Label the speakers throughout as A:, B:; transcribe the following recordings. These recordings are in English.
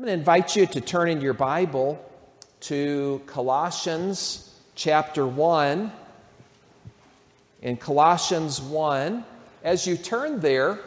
A: I'm going to invite you to turn in your Bible to Colossians chapter 1. In Colossians 1, as you turn there,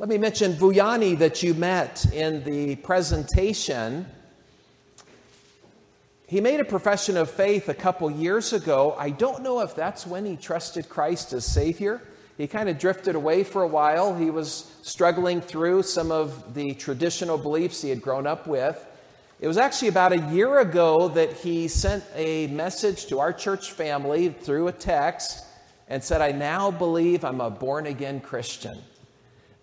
A: let me mention Vuyani that you met in the presentation. He made a profession of faith a couple years ago. I don't know if that's when he trusted Christ as Savior. He kind of drifted away for a while. He was struggling through some of the traditional beliefs he had grown up with. It was actually about a year ago that he sent a message to our church family through a text and said, I now believe I'm a born again Christian.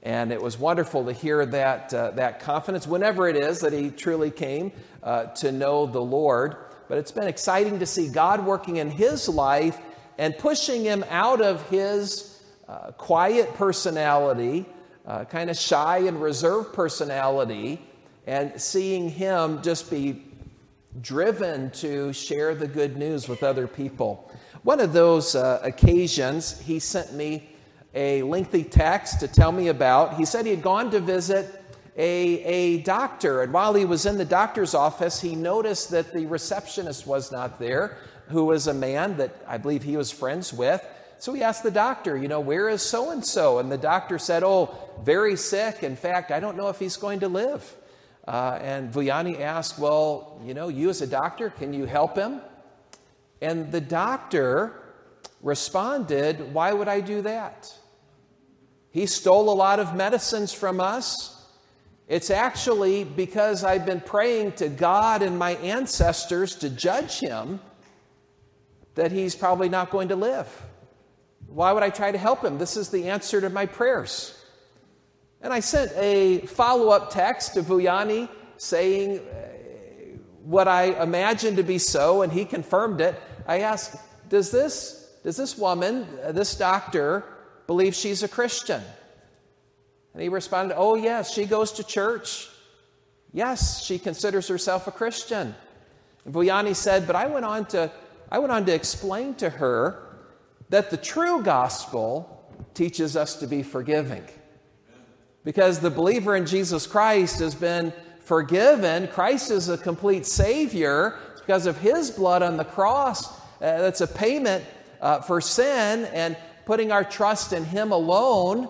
A: And it was wonderful to hear that, uh, that confidence, whenever it is that he truly came uh, to know the Lord. But it's been exciting to see God working in his life and pushing him out of his uh, quiet personality, uh, kind of shy and reserved personality, and seeing him just be driven to share the good news with other people. One of those uh, occasions, he sent me a lengthy text to tell me about. He said he had gone to visit a, a doctor, and while he was in the doctor's office, he noticed that the receptionist was not there, who was a man that I believe he was friends with. So he asked the doctor, you know, where is so and so? And the doctor said, oh, very sick. In fact, I don't know if he's going to live. Uh, and Vuyani asked, well, you know, you as a doctor, can you help him? And the doctor responded, why would I do that? He stole a lot of medicines from us. It's actually because I've been praying to God and my ancestors to judge him that he's probably not going to live. Why would I try to help him? This is the answer to my prayers. And I sent a follow up text to Vuyani saying uh, what I imagined to be so, and he confirmed it. I asked, Does this, does this woman, uh, this doctor, believe she's a Christian? And he responded, Oh, yes, she goes to church. Yes, she considers herself a Christian. And Vuyani said, But I went on to, I went on to explain to her that the true gospel teaches us to be forgiving. Because the believer in Jesus Christ has been forgiven. Christ is a complete Savior because of His blood on the cross. Uh, that's a payment uh, for sin and putting our trust in Him alone.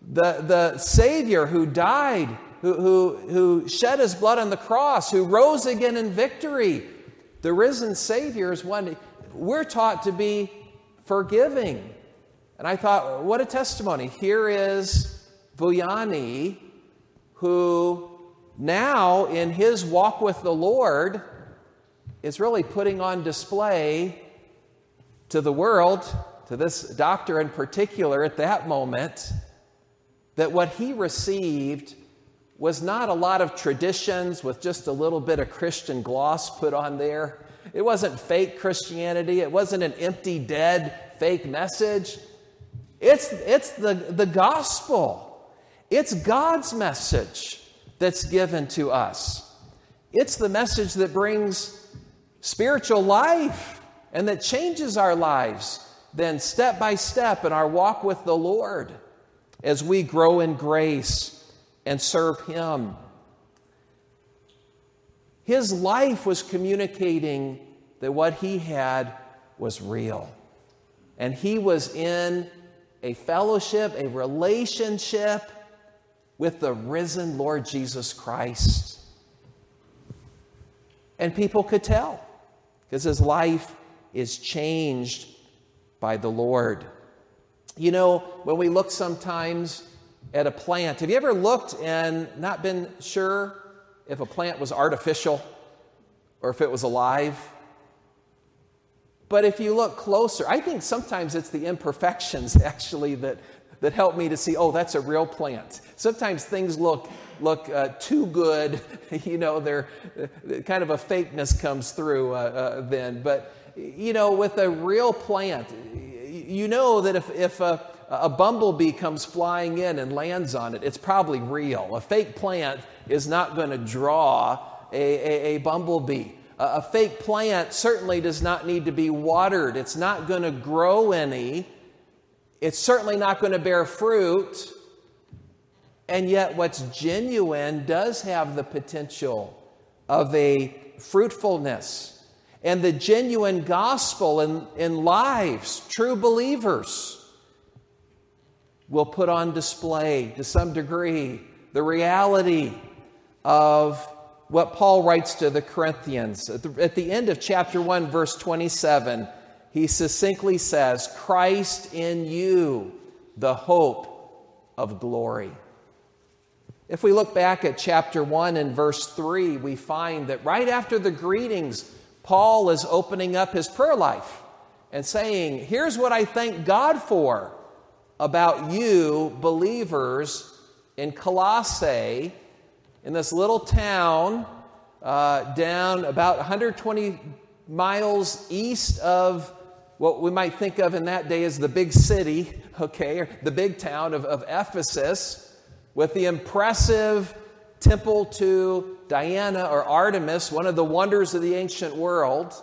A: The, the Savior who died, who, who, who shed His blood on the cross, who rose again in victory. The risen Savior is one. We're taught to be forgiving. And I thought, what a testimony. Here is Vuyani, who now, in his walk with the Lord, is really putting on display to the world, to this doctor in particular at that moment, that what he received was not a lot of traditions with just a little bit of Christian gloss put on there. It wasn't fake Christianity. It wasn't an empty, dead, fake message. It's, it's the, the gospel, it's God's message that's given to us. It's the message that brings spiritual life and that changes our lives, then step by step in our walk with the Lord as we grow in grace and serve Him. His life was communicating that what he had was real. And he was in a fellowship, a relationship with the risen Lord Jesus Christ. And people could tell because his life is changed by the Lord. You know, when we look sometimes at a plant, have you ever looked and not been sure if a plant was artificial or if it was alive. But if you look closer, I think sometimes it's the imperfections actually that, that help me to see, oh, that's a real plant. Sometimes things look, look uh, too good, you know, they're, kind of a fakeness comes through uh, uh, then. But, you know, with a real plant, you know that if, if a, a bumblebee comes flying in and lands on it, it's probably real. A fake plant is not going to draw a, a, a bumblebee. A, a fake plant certainly does not need to be watered, it's not going to grow any, it's certainly not going to bear fruit. And yet, what's genuine does have the potential of a fruitfulness. And the genuine gospel in, in lives, true believers, will put on display to some degree the reality of what Paul writes to the Corinthians. At the, at the, end of chapter 1, verse 27, he succinctly says, Christ in you, the hope of glory. If we look back at chapter 1 and verse 3, we find that right after the greetings, Paul is opening up his prayer life and saying, Here's what I thank God for about you, believers in Colossae, in this little town uh, down about 120 miles east of what we might think of in that day as the big city, okay, or the big town of, of Ephesus with the impressive temple to Diana or Artemis, one of the wonders of the ancient world.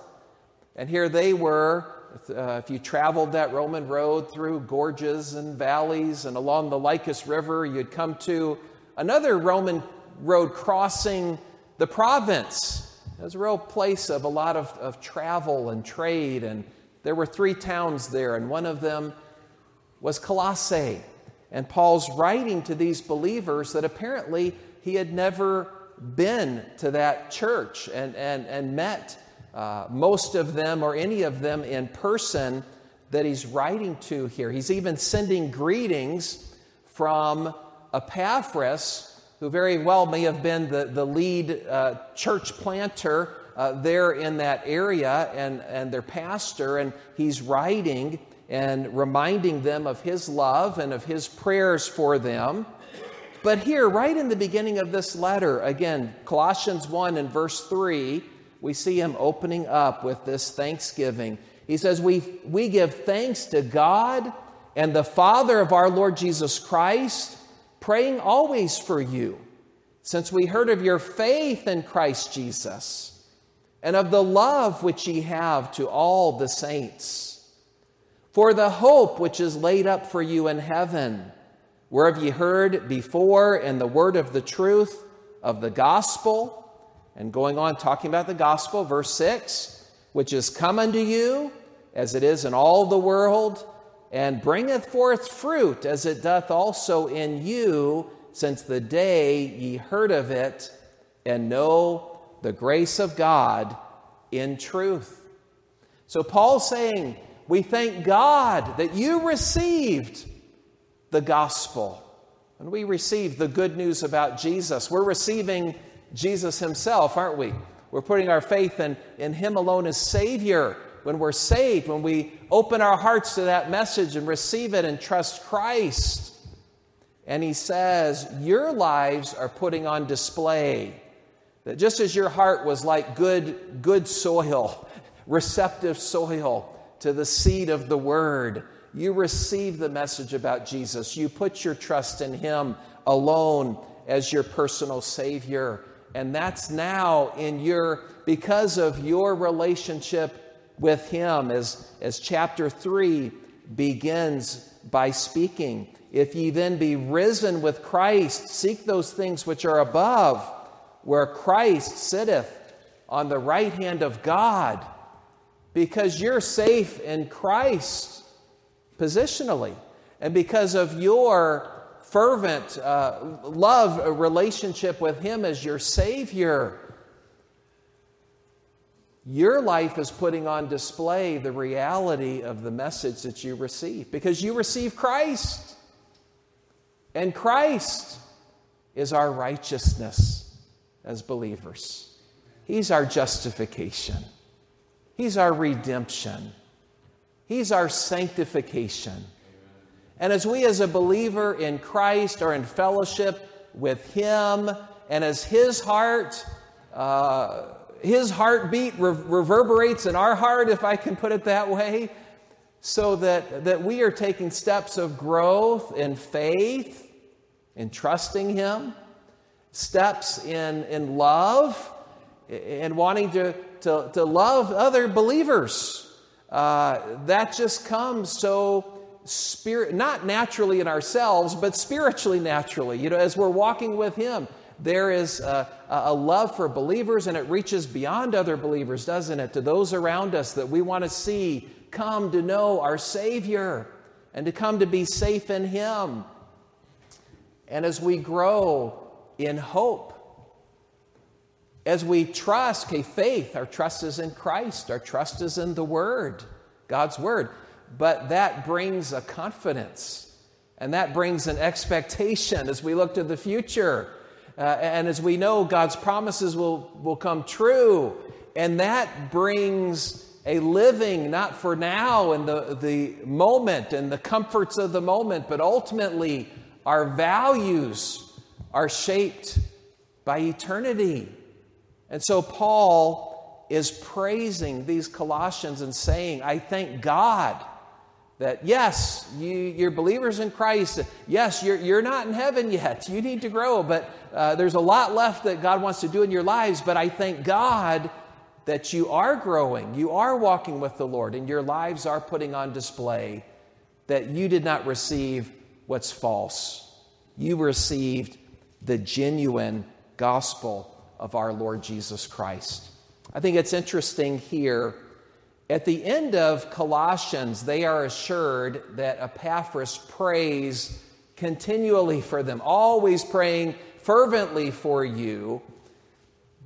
A: And here they were. Uh, if you traveled that Roman road through gorges and valleys and along the Lycus River, you'd come to another Roman road crossing the province. It was a real place of a lot of, of travel and trade. And there were three towns there, and one of them was Colossae. And Paul's writing to these believers that apparently he had never been to that church and, and, and met uh, most of them or any of them in person that he's writing to here. He's even sending greetings from Epaphras, who very well may have been the, the lead uh, church planter uh, there in that area and, and their pastor. And he's writing and reminding them of his love and of his prayers for them. But here, right in the beginning of this letter, again, Colossians 1 and verse 3, we see him opening up with this thanksgiving. He says, We, we give thanks to God and the Father of our Lord Jesus Christ, praying always for you, since we heard of your faith in Christ Jesus and of the love which ye have to all the saints for the hope which is laid up for you in heaven, whereof ye heard before in the word of the truth of the gospel. And going on talking about the gospel, verse 6, which is come unto you as it is in all the world, and bringeth forth fruit as it doth also in you, since the day ye heard of it, and know the grace of God in truth. So Paul's saying, we thank God that you received the gospel. And we received the good news about Jesus. We're receiving Jesus himself, aren't we? We're putting our faith in, in him alone as Savior. When we're saved, when we open our hearts to that message and receive it and trust Christ. And he says, Your lives are putting on display that just as your heart was like good, good soil, receptive soil, to the seed of the word. You receive the message about Jesus. You put your trust in Him alone as your personal Savior. And that's now in your, because of your relationship with Him, as, as chapter 3 begins by speaking. If ye then be risen with Christ, seek those things which are above, where Christ sitteth on the right hand of God because you're safe in Christ positionally, and because of your fervent uh, love relationship with Him as your Savior. Your life is putting on display the reality of the message that you receive because you receive Christ. And Christ is our righteousness as believers, He's our justification. He's our redemption. He's our sanctification. And as we, as a believer in Christ, are in fellowship with Him, and as His heart, uh, His heartbeat re- reverberates in our heart, if I can put it that way, so that, that we are taking steps of growth in faith, in trusting Him, steps in, in love, and wanting to, to, to love other believers. Uh, that just comes so spirit, not naturally in ourselves, but spiritually naturally. You know, as we're walking with Him, there is a, a, love for believers and it reaches beyond other believers, doesn't it? To those around us that we want to see come to know our Savior and to come to be safe in Him. And as we grow in hope, as we trust, okay, faith, our trust is in Christ, our trust is in the Word, God's Word. But that brings a confidence and that brings an expectation as we look to the future. Uh, and as we know, God's promises will, will come true. And that brings a living not for now and the, the moment and the comforts of the moment, but ultimately our values are shaped by eternity. And so Paul is praising these Colossians and saying, I thank God that yes, you, are believers in Christ. Yes, you're, you're not in heaven yet. You need to grow, but uh, there's a lot left that God wants to do in your lives. But I thank God that you are growing, you are walking with the Lord, and your lives are putting on display that you did not receive what's false. You received the genuine gospel of our Lord Jesus Christ. I think it's interesting here at the end of Colossians, they are assured that Epaphras prays continually for them, always praying fervently for you.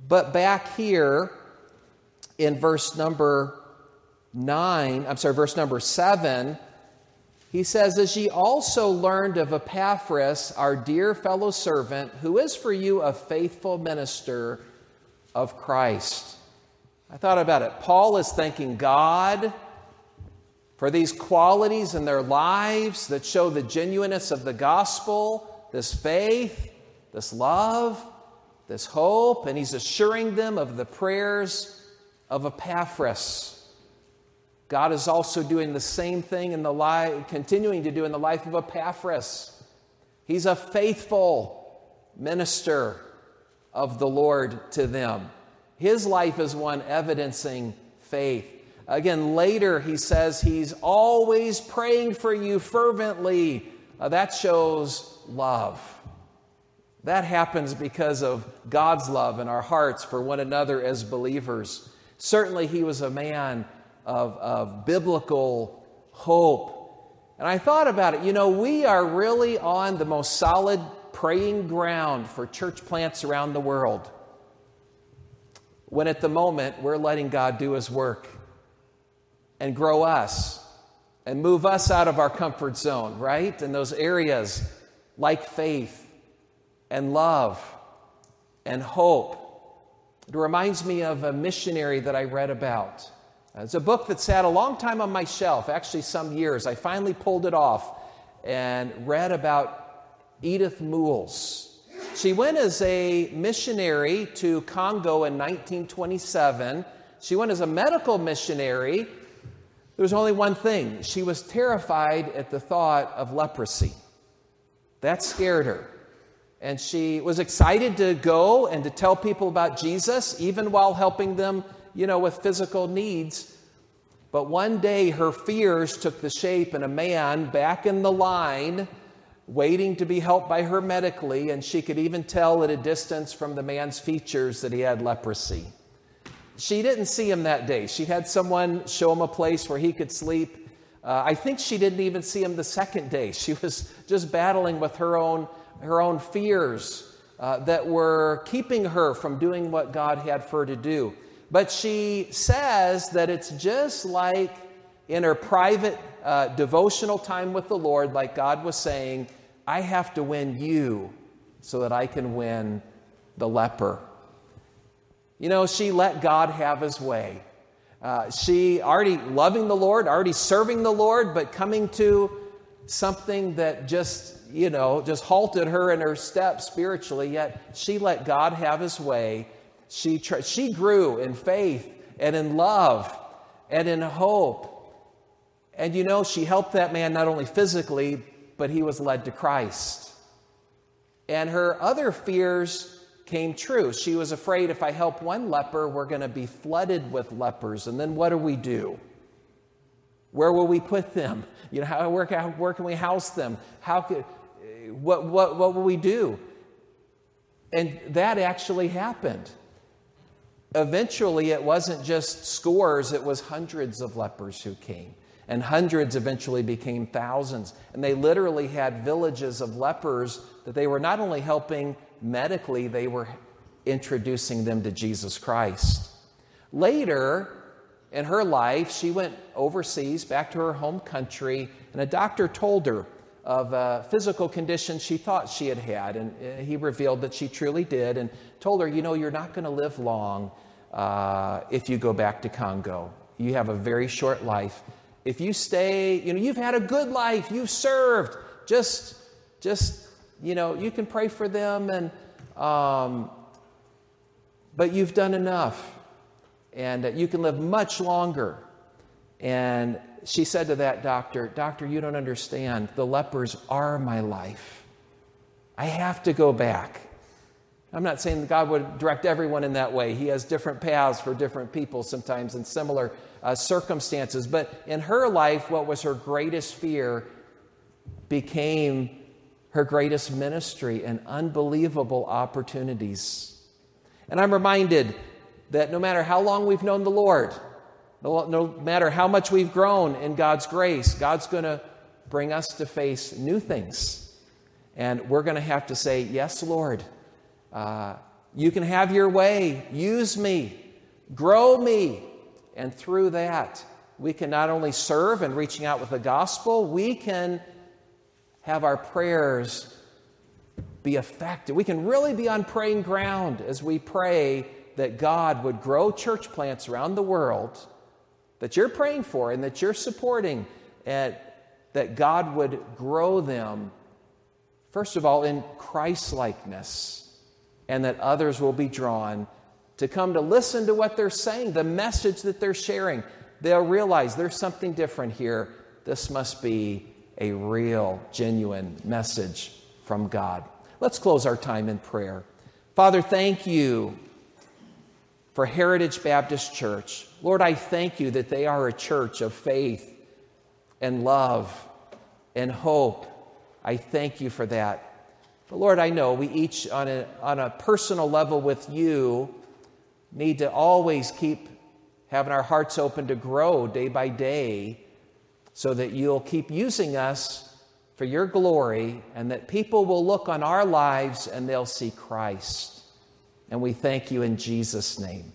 A: But back here in verse number 9, I'm sorry, verse number 7, he says, As ye also learned of Epaphras, our dear fellow servant, who is for you a faithful minister of Christ I thought about it. Paul is thanking God for these qualities in their lives that show the genuineness of the gospel, this faith, this love, this hope, and he's assuring them of the prayers of Epaphras. God is also doing the same thing in the life, continuing to do in the life of Epaphras. He's a faithful minister of the Lord to them. His life is one evidencing faith. Again, later he says he's always praying for you fervently. Uh, that shows love. That happens because of God's love in our hearts for one another as believers. Certainly, he was a man of, of biblical hope. And I thought about it. You know, we are really on the most solid praying ground for church plants around the world when at the moment we're letting God do His work and grow us and move us out of our comfort zone, right? In those areas like faith and love and hope. It reminds me of a missionary that I read about. It's a book that sat a long time on my shelf, actually, some years. I finally pulled it off and read about Edith Moules. She went as a missionary to Congo in 1927. She went as a medical missionary. There was only one thing she was terrified at the thought of leprosy. That scared her. And she was excited to go and to tell people about Jesus, even while helping them, you know, with physical needs. But one day her fears took the shape in a man back in the line waiting to be helped by her medically, and she could even tell at a distance from the man's features that he had leprosy. She didn't see him that day. She had someone show him a place where he could sleep. Uh, I think she didn't even see him the second day. She was just battling with her own, her own fears uh, that were keeping her from doing what God had for her to do. But she says that it's just like in her private uh, devotional time with the Lord, like God was saying, I have to win you so that I can win the leper. You know, she let God have his way. Uh, she already loving the Lord, already serving the Lord, but coming to something that just, you know, just halted her in her steps spiritually, yet she let God have his way. She, tr- she grew in faith and in love and in hope. And you know, she helped that man not only physically, but he was led to Christ. And her other fears came true. She was afraid if I help one leper, we're going to be flooded with lepers. And then what do we do? Where will we put them? You know, how, where, where can we house them? How could, eh, what, what, what will we do? And that actually happened. Eventually, it wasn't just scores, it was hundreds of lepers who came. And hundreds eventually became thousands. And they literally had villages of lepers that they were not only helping medically, they were introducing them to Jesus Christ. Later in her life, she went overseas back to her home country, and a doctor told her of a physical condition she thought she had had. And uh, he revealed that she truly did and told her, You know, you're not going to live long uh, if you go back to Congo. You have a very short life. If you stay, you know, you've had a good life, you've served. Just, just, you know, you can pray for them, and, um, but you've done enough. And you can live much longer. And she said to that doctor, Doctor, you don't understand. The lepers are my life. I have to go back. I'm not saying that God would direct everyone in that way. He has different paths for different people sometimes in similar uh, circumstances. But in her life, what was her greatest fear became her greatest ministry and unbelievable opportunities. And I'm reminded that no matter how long we've known the Lord, no, no matter how much we've grown in God's grace, God's going to bring us to face new things. And we're going to have to say, Yes, Lord, uh, you can have your way. Use me, grow me. And through that, we can not only serve in reaching out with the gospel, we can have our prayers be effective. We can really be on praying ground as we pray that God would grow church plants around the world that you're praying for and that you're supporting, and that God would grow them, first of all, in Christ likeness, and that others will be drawn to come to listen to what they're saying, the message that they're sharing. They'll realize there's something different here. This must be a real, genuine message from God. Let's close our time in prayer. Father, thank you for Heritage Baptist Church. Lord, I thank you that they are a church of faith and love and hope. I thank you for that. But Lord, I know we each, on a, on a personal level with you, need to always keep having our hearts open to grow day by day so that you'll keep using us for your glory and that people will look on our lives and they'll see Christ. And we thank you in Jesus' name.